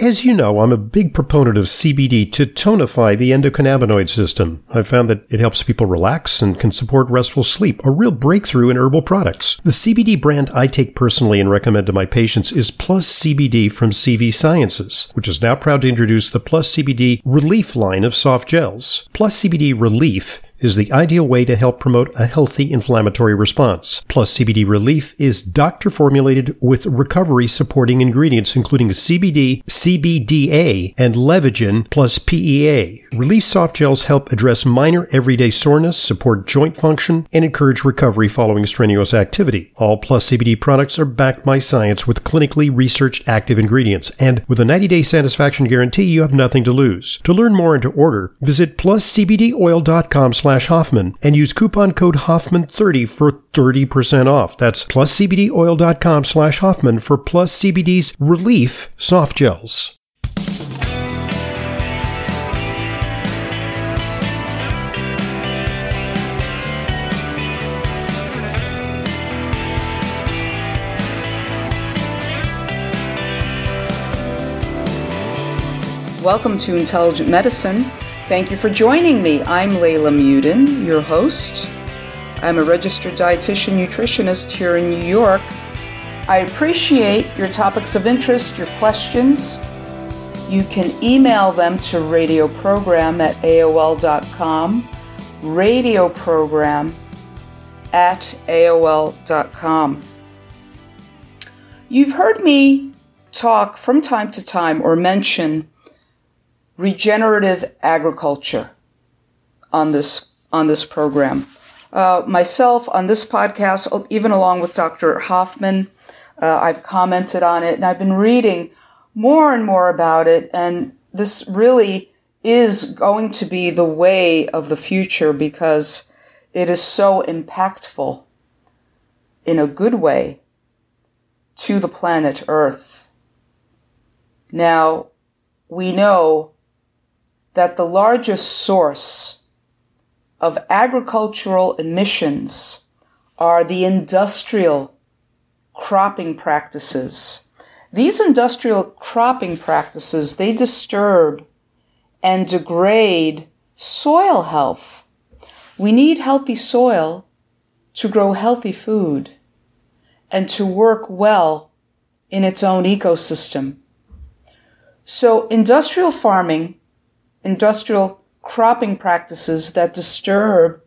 As you know, I'm a big proponent of CBD to tonify the endocannabinoid system. I've found that it helps people relax and can support restful sleep, a real breakthrough in herbal products. The CBD brand I take personally and recommend to my patients is Plus CBD from CV Sciences, which is now proud to introduce the Plus CBD Relief line of soft gels. Plus CBD Relief is the ideal way to help promote a healthy inflammatory response. Plus CBD Relief is doctor formulated with recovery supporting ingredients including CBD, CBDA, and Levagen plus PEA. Relief soft gels help address minor everyday soreness, support joint function, and encourage recovery following strenuous activity. All Plus CBD products are backed by science with clinically researched active ingredients, and with a 90-day satisfaction guarantee, you have nothing to lose. To learn more and to order, visit pluscbdoil.com slash Hoffman and use coupon code Hoffman30 for 30% off. That's pluscbdoil.com slash Hoffman for Plus CBD's Relief Soft Gels. Welcome to Intelligent Medicine. Thank you for joining me. I'm Leyla Muedin, your host. I'm a registered dietitian nutritionist here in New York. I appreciate your topics of interest, your questions. You can email them to radioprogram at AOL.com, radioprogram at AOL.com. You've heard me talk from time to time or mention regenerative agriculture on this on this program. Uh, myself on this podcast, even along with Dr. Hoffman, uh, I've commented on it and I've been reading more and more about it. And this really is going to be the way of the future because it is so impactful in a good way to the planet Earth. Now, we know that the largest source of agricultural emissions are the industrial cropping practices. These industrial cropping practices, they disturb and degrade soil health. We need healthy soil to grow healthy food and to work well in its own ecosystem. So industrial farming industrial cropping practices that disturb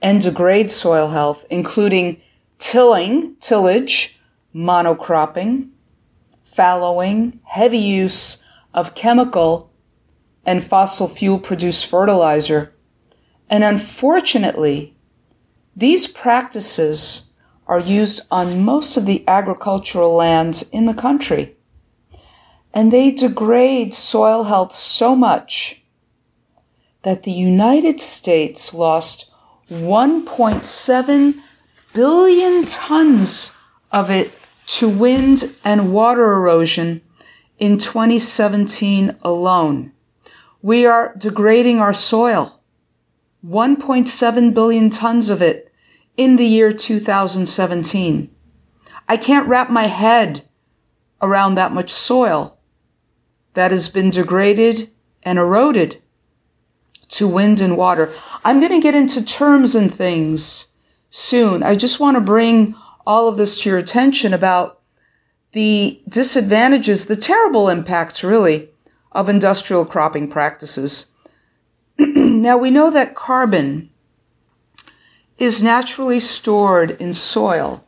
and degrade soil health, including tilling, tillage, monocropping, fallowing, heavy use of chemical and fossil fuel produced fertilizer. And unfortunately, these practices are used on most of the agricultural lands in the country. And they degrade soil health so much that the United States lost 1.7 billion tons of it to wind and water erosion in 2017 alone. We are degrading our soil. 1.7 billion tons of it in the year 2017. I can't wrap my head around that much soil that has been degraded and eroded to wind and water. I'm going to get into terms and things soon. I just want to bring all of this to your attention about the disadvantages, the terrible impacts really of industrial cropping practices. now we know that carbon is naturally stored in soil.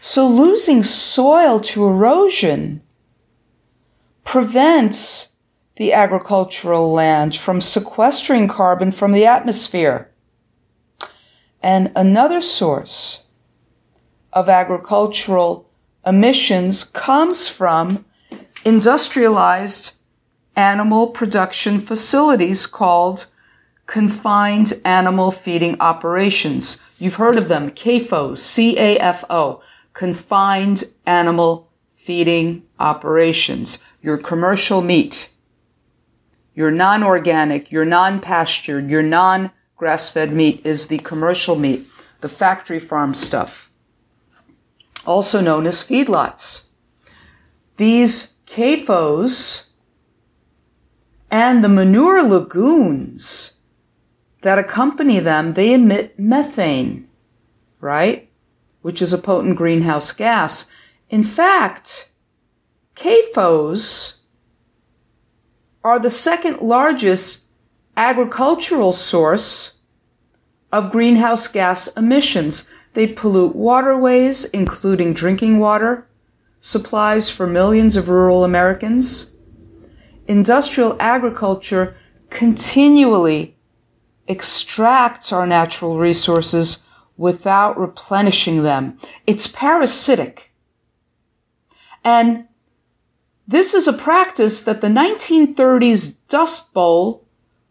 So losing soil to erosion prevents the agricultural land from sequestering carbon from the atmosphere. And another source of agricultural emissions comes from industrialized animal production facilities called confined animal feeding operations. You've heard of them, CAFO, C-A-F-O, confined animal feeding operations. Your commercial meat your non-organic, your non-pastured, your non-grass-fed meat is the commercial meat, the factory farm stuff, also known as feedlots. These CAFOs And the manure lagoons that accompany them, they emit methane, right? Which is a potent greenhouse gas. In fact, CAFOs are the second largest agricultural source of greenhouse gas emissions. They pollute waterways, including drinking water, supplies for millions of rural Americans. Industrial agriculture continually extracts our natural resources without replenishing them. It's parasitic. And this is a practice that the 1930s Dust Bowl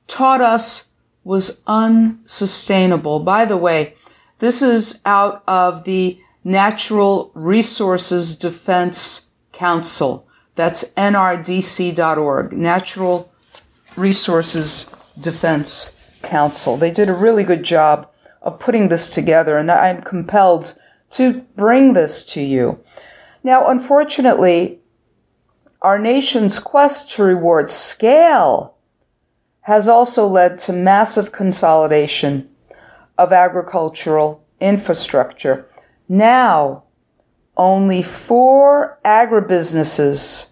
taught us was unsustainable. By the way, this is out of the Natural Resources Defense Council. That's nrdc.org, Natural Resources Defense Council. They did a really good job of putting this together, and I'm compelled to bring this to you. Now, unfortunately, our nation's quest to reward scale has also led to massive consolidation of agricultural infrastructure. Now, only four agribusinesses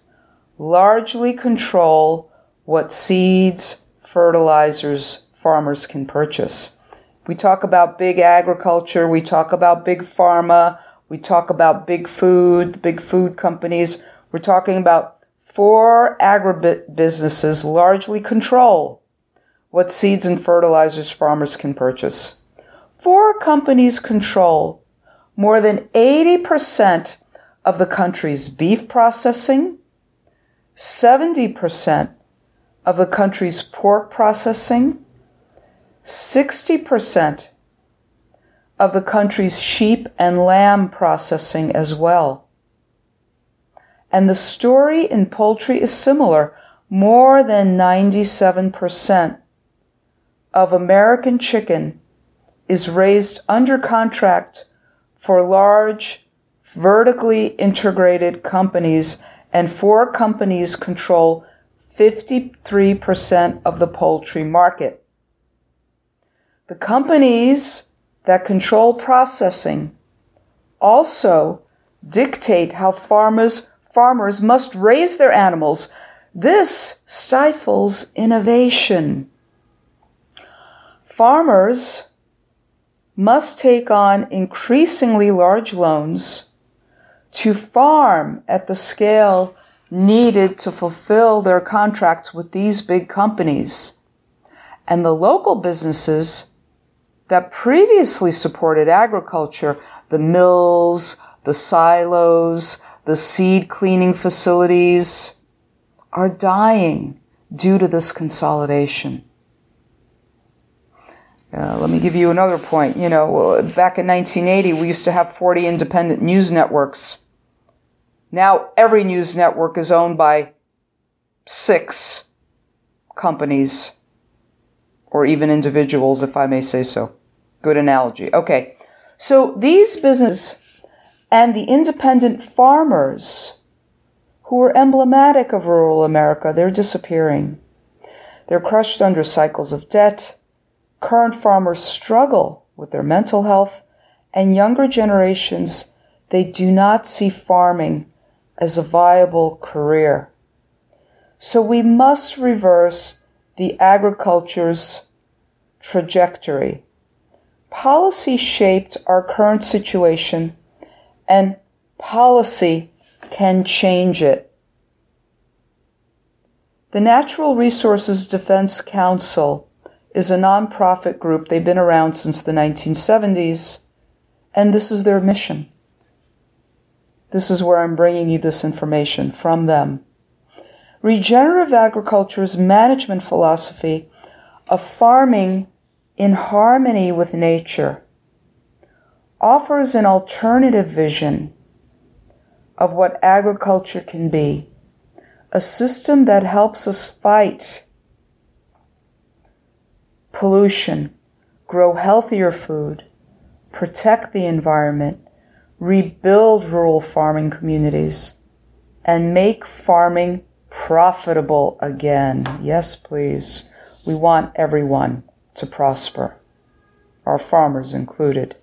largely control what seeds, fertilizers farmers can purchase. We talk about big agriculture, we talk about big pharma, we talk about big food, big food companies. We're talking about four agribusinesses largely control what seeds and fertilizers farmers can purchase. Four companies control more than 80% of the country's beef processing, 70% of the country's pork processing, 60% of the country's sheep and lamb processing as well. And the story in poultry is similar. More than 97% of American chicken is raised under contract for large, vertically integrated companies, and four companies control 53% of the poultry market. The companies that control processing also dictate how farmers farmers must raise their animals. This stifles innovation. Farmers must take on increasingly large loans to farm at the scale needed to fulfill their contracts with these big companies. And the local businesses that previously supported agriculture, the mills, the silos, the seed cleaning facilities are dying due to this consolidation. Uh, let me give you another point. You know, back in 1980, we used to have 40 independent news networks. Now every news network is owned by six companies, or even individuals, if I may say so. Good analogy. Okay. So these business and the independent farmers who were emblematic of rural America, they're disappearing. They're crushed under cycles of debt. Current farmers struggle with their mental health, and younger generations, they do not see farming as a viable career. So we must reverse the agriculture's trajectory. Policy shaped our current situation and policy can change it. The Natural Resources Defense Council is a nonprofit group. They've been around since the 1970s, and this is their mission. This is where I'm bringing you this information from them. Regenerative agriculture's management philosophy of farming in harmony with nature offers an alternative vision of what agriculture can be, a system that helps us fight pollution, grow healthier food, protect the environment, rebuild rural farming communities, and make farming profitable again. Yes, please. We want everyone to prosper, our farmers included.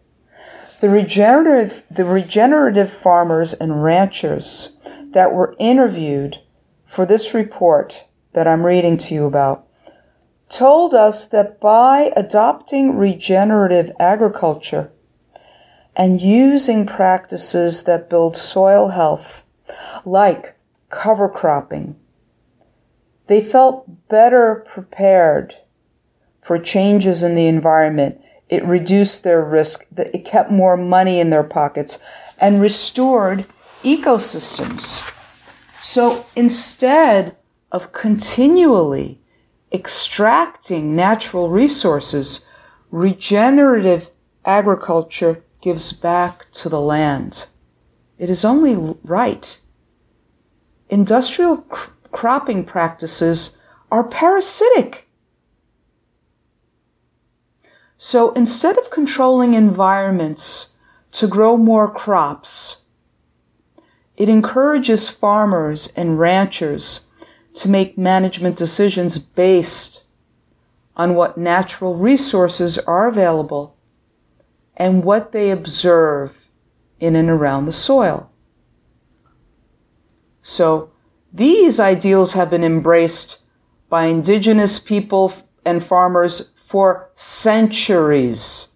The regenerative, the regenerative farmers and ranchers that were interviewed for this report that I'm reading to you about told us that by adopting regenerative agriculture and using practices that build soil health, like cover cropping, they felt better prepared for changes in the environment. It reduced their risk, it kept more money in their pockets, and restored ecosystems. So instead of continually extracting natural resources, regenerative agriculture gives back to the land. It is only right. Industrial cr- cropping practices are parasitic. So instead of controlling environments to grow more crops, it encourages farmers and ranchers to make management decisions based on what natural resources are available and what they observe in and around the soil. So these ideals have been embraced by indigenous people and farmers for centuries.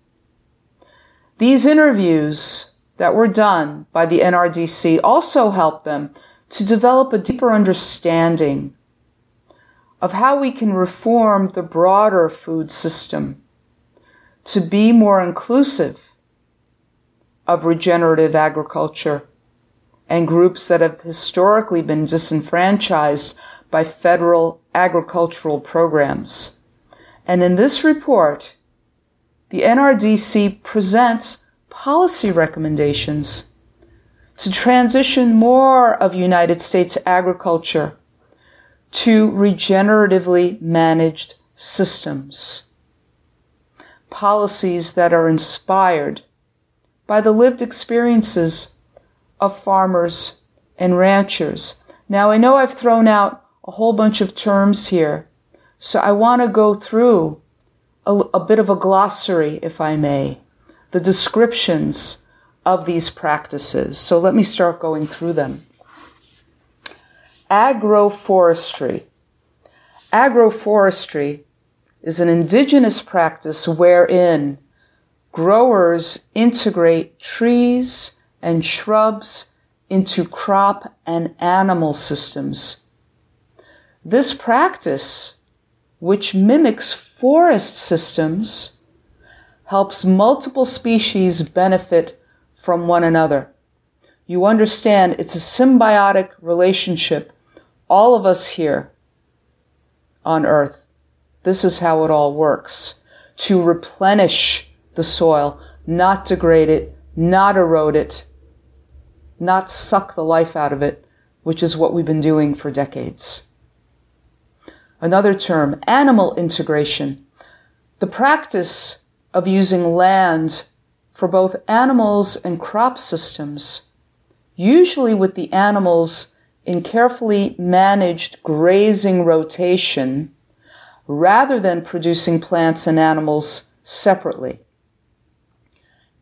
These interviews that were done by the NRDC also helped them to develop a deeper understanding of how we can reform the broader food system to be more inclusive of regenerative agriculture and groups that have historically been disenfranchised by federal agricultural programs. And in this report, the NRDC presents policy recommendations to transition more of United States agriculture to regeneratively managed systems. Policies that are inspired by the lived experiences of farmers and ranchers. Now, I know I've thrown out a whole bunch of terms here so I want to go through a, a bit of a glossary, if I may, the descriptions of these practices. So let me start going through them. Agroforestry. Agroforestry is an indigenous practice wherein growers integrate trees and shrubs into crop and animal systems. This practice which mimics forest systems, helps multiple species benefit from one another. You understand it's a symbiotic relationship. All of us here on earth. This is how it all works. To replenish the soil, not degrade it, not erode it, not suck the life out of it, which is what we've been doing for decades. Another term, animal integration. The practice of using land for both animals and crop systems, usually with the animals in carefully managed grazing rotation, rather than producing plants and animals separately.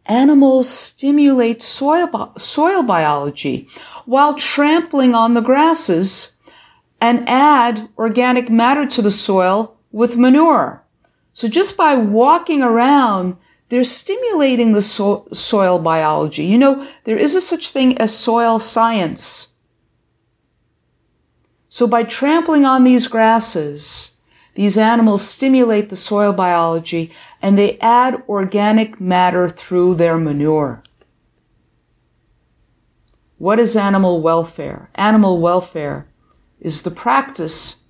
Animals stimulate soil, soil biology while trampling on the grasses and add organic matter to the soil with manure. So just by walking around, they're stimulating the so- soil biology. You know, there is a such thing as soil science. So by trampling on these grasses, these animals stimulate the soil biology and they add organic matter through their manure. What is animal welfare? Animal welfare is the practice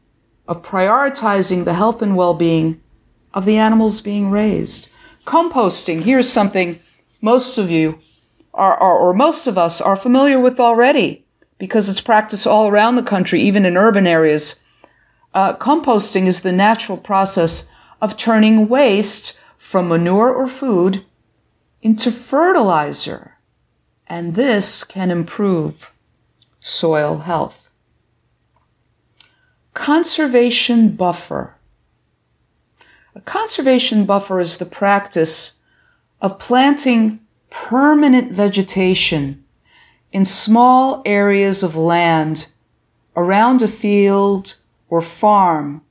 of prioritizing the health and well-being of the animals being raised. Composting, here's something most of you are, are, or most of us are familiar with already because it's practiced all around the country, even in urban areas. Uh, composting is the natural process of turning waste from manure or food into fertilizer. And this can improve soil health. Conservation buffer. A conservation buffer is the practice of planting permanent vegetation in small areas of land around a field or farm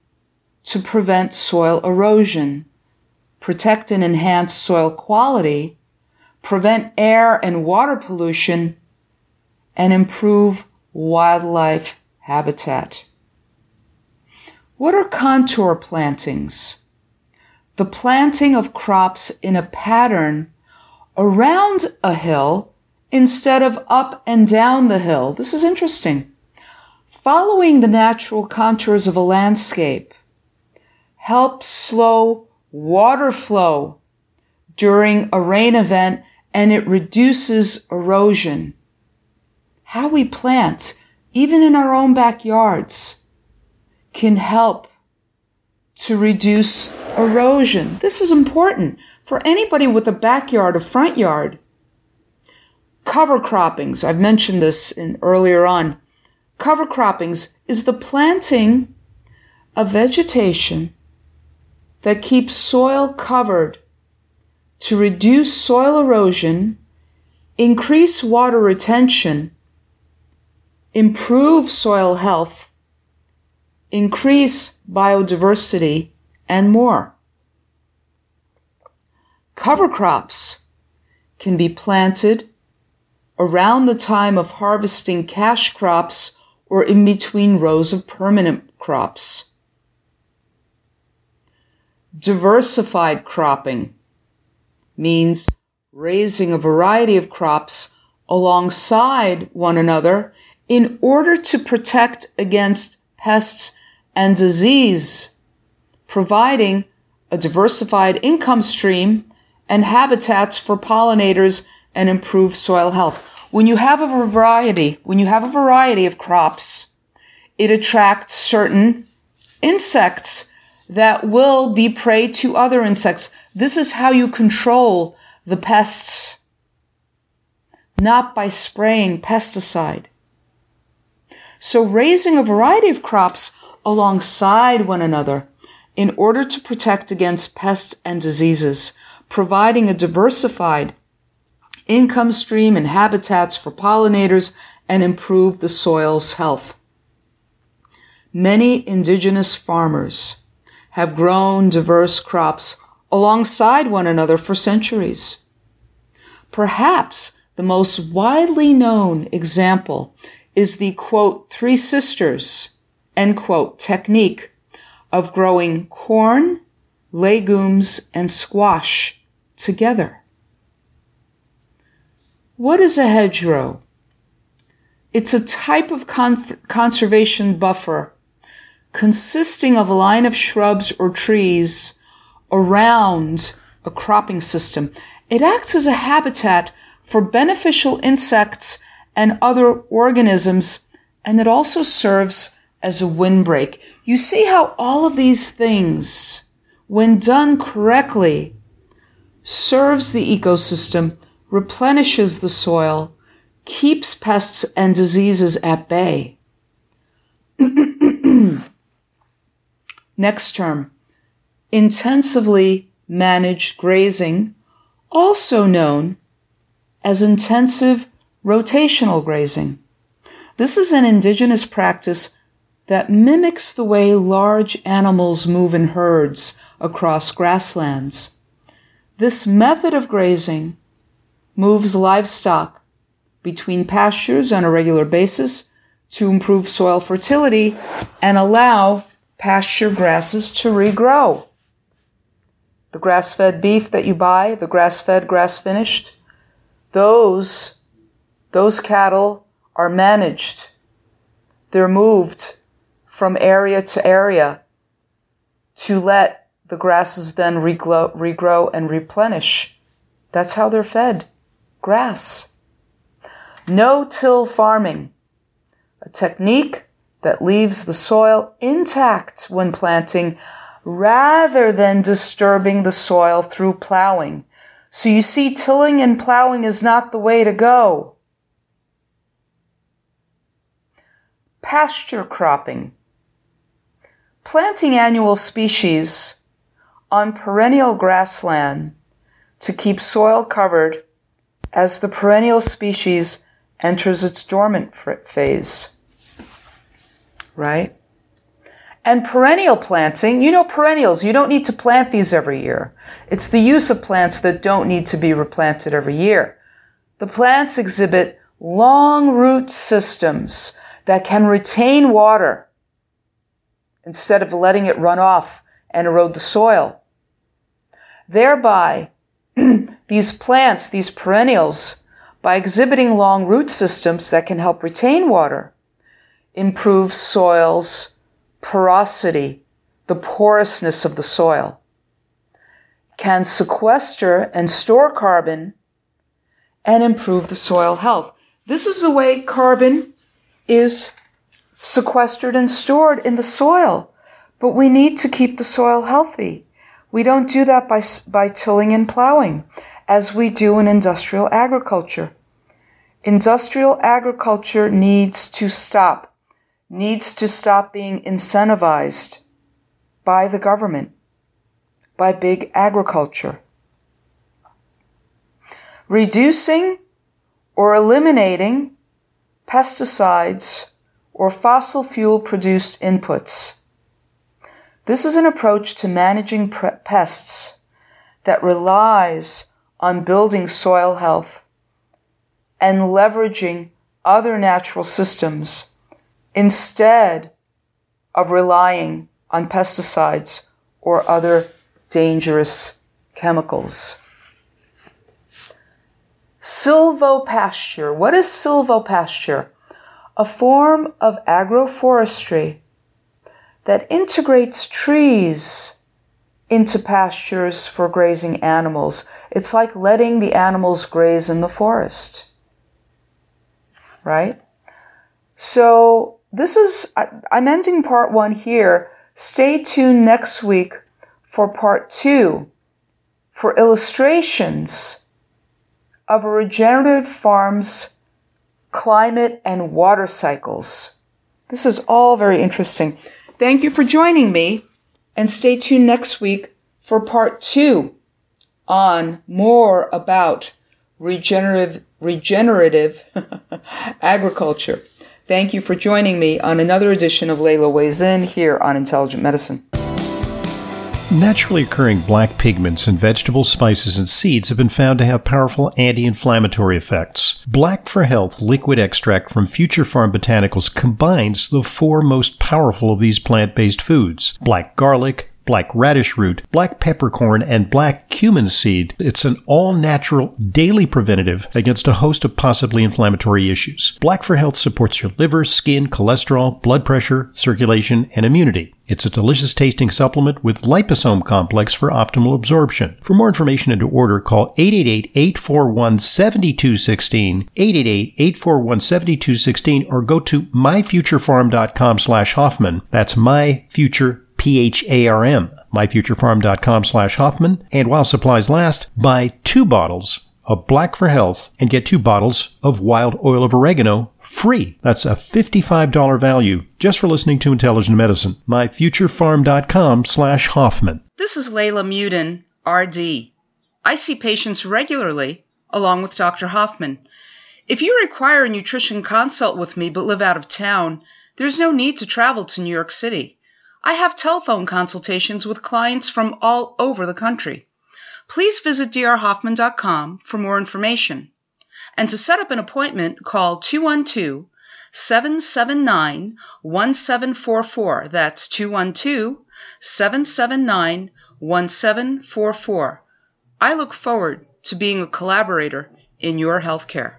to prevent soil erosion, protect and enhance soil quality, prevent air and water pollution, and improve wildlife habitat. What are contour plantings? The planting of crops in a pattern around a hill instead of up and down the hill. This is interesting. Following the natural contours of a landscape helps slow water flow during a rain event and it reduces erosion. How we plant, even in our own backyards, can help to reduce erosion. This is important for anybody with a backyard or front yard. Cover croppings, I've mentioned this in earlier on. Cover croppings is the planting of vegetation that keeps soil covered to reduce soil erosion, increase water retention, improve soil health, increase biodiversity, and more. Cover crops can be planted around the time of harvesting cash crops or in between rows of permanent crops. Diversified cropping means raising a variety of crops alongside one another in order to protect against pests and disease, providing a diversified income stream and habitats for pollinators and improve soil health. When you have a variety, when you have a variety of crops, it attracts certain insects that will be prey to other insects. This is how you control the pests, not by spraying pesticide. So raising a variety of crops alongside one another in order to protect against pests and diseases, providing a diversified income stream and habitats for pollinators, and improve the soil's health. Many indigenous farmers have grown diverse crops alongside one another for centuries. Perhaps the most widely known example is the quote, three sisters, end quote, technique of growing corn, legumes, and squash together. What is a hedgerow? It's a type of con- conservation buffer consisting of a line of shrubs or trees around a cropping system. It acts as a habitat for beneficial insects and other organisms, and it also serves as a windbreak. You see how all of these things, when done correctly, serves the ecosystem replenishes the soil, keeps pests and diseases at bay. Next term, intensively managed grazing, also known as intensive rotational grazing. This is an indigenous practice that mimics the way large animals move in herds across grasslands. This method of grazing moves livestock between pastures on a regular basis to improve soil fertility and allow pasture grasses to regrow. The grass fed beef that you buy, the grass fed, grass finished, those, those cattle are managed. They're moved from area to area to let the grasses then regrow, regrow and replenish. That's how they're fed grass. No-till farming, a technique that leaves the soil intact when planting rather than disturbing the soil through plowing. So you see, tilling and plowing is not the way to go. Pasture cropping planting annual species on perennial grassland to keep soil covered as the perennial species enters its dormant phase. Right? And perennial planting, you know perennials, you don't need to plant these every year. It's the use of plants that don't need to be replanted every year. The plants exhibit long root systems that can retain water instead of letting it run off and erode the soil. Thereby, these plants, these perennials, by exhibiting long root systems that can help retain water, improve soil's porosity, the porousness of the soil, can sequester and store carbon and improve the soil health. This is the way carbon is sequestered and stored in the soil. But we need to keep the soil healthy. We don't do that by, by tilling and plowing as we do in industrial agriculture. Industrial agriculture needs to stop, needs to stop being incentivized by the government, by big agriculture. Reducing or eliminating pesticides or fossil fuel produced inputs. This is an approach to managing pests that relies on building soil health and leveraging other natural systems instead of relying on pesticides or other dangerous chemicals. Silvopasture. What is silvopasture? A form of agroforestry that integrates trees into pastures for grazing animals. It's like letting the animals graze in the forest. Right? So this is, I'm ending part one here. Stay tuned next week for part two for illustrations of a regenerative farm's climate and water cycles. This is all very interesting. Thank you for joining me and stay tuned next week for part two on more about regenerative, regenerative agriculture. Thank you for joining me on another edition of Leyla Weighs In here on Intelligent Medicine. Naturally occurring black pigments in vegetables, spices, and seeds have been found to have powerful anti inflammatory effects. Black for Health liquid extract from Future Pharm Botanicals combines the four most powerful of these plant based foods black garlic, black radish root, black peppercorn, and black cumin seed. It's an all natural daily preventative against a host of possibly inflammatory issues. Black for Health supports your liver, skin, cholesterol, blood pressure, circulation, and immunity. It's a delicious tasting supplement with liposome complex for optimal absorption. For more information and to order, call 888-841-7216, 888-841-7216, or go to myfuturepharm.com slash Hoffman. That's myfuture P-H-A-R-M, myfuturepharm.com slash Hoffman. And while supplies last, buy two bottles of Black for Health and get two bottles of wild oil of oregano free. That's a $55 value just for listening to Intelligent Medicine. myfuturepharm.com slash Hoffman. This is Leyla Muedin, RD. I see patients regularly along with Dr. Hoffman. If you require a nutrition consult with me but live out of town, there's no need to travel to New York City. I have telephone consultations with clients from all over the country. Please visit drhoffman.com for more information. And to set up an appointment, call 212 779 1744. That's 212 779 1744. I look forward to being a collaborator in your healthcare.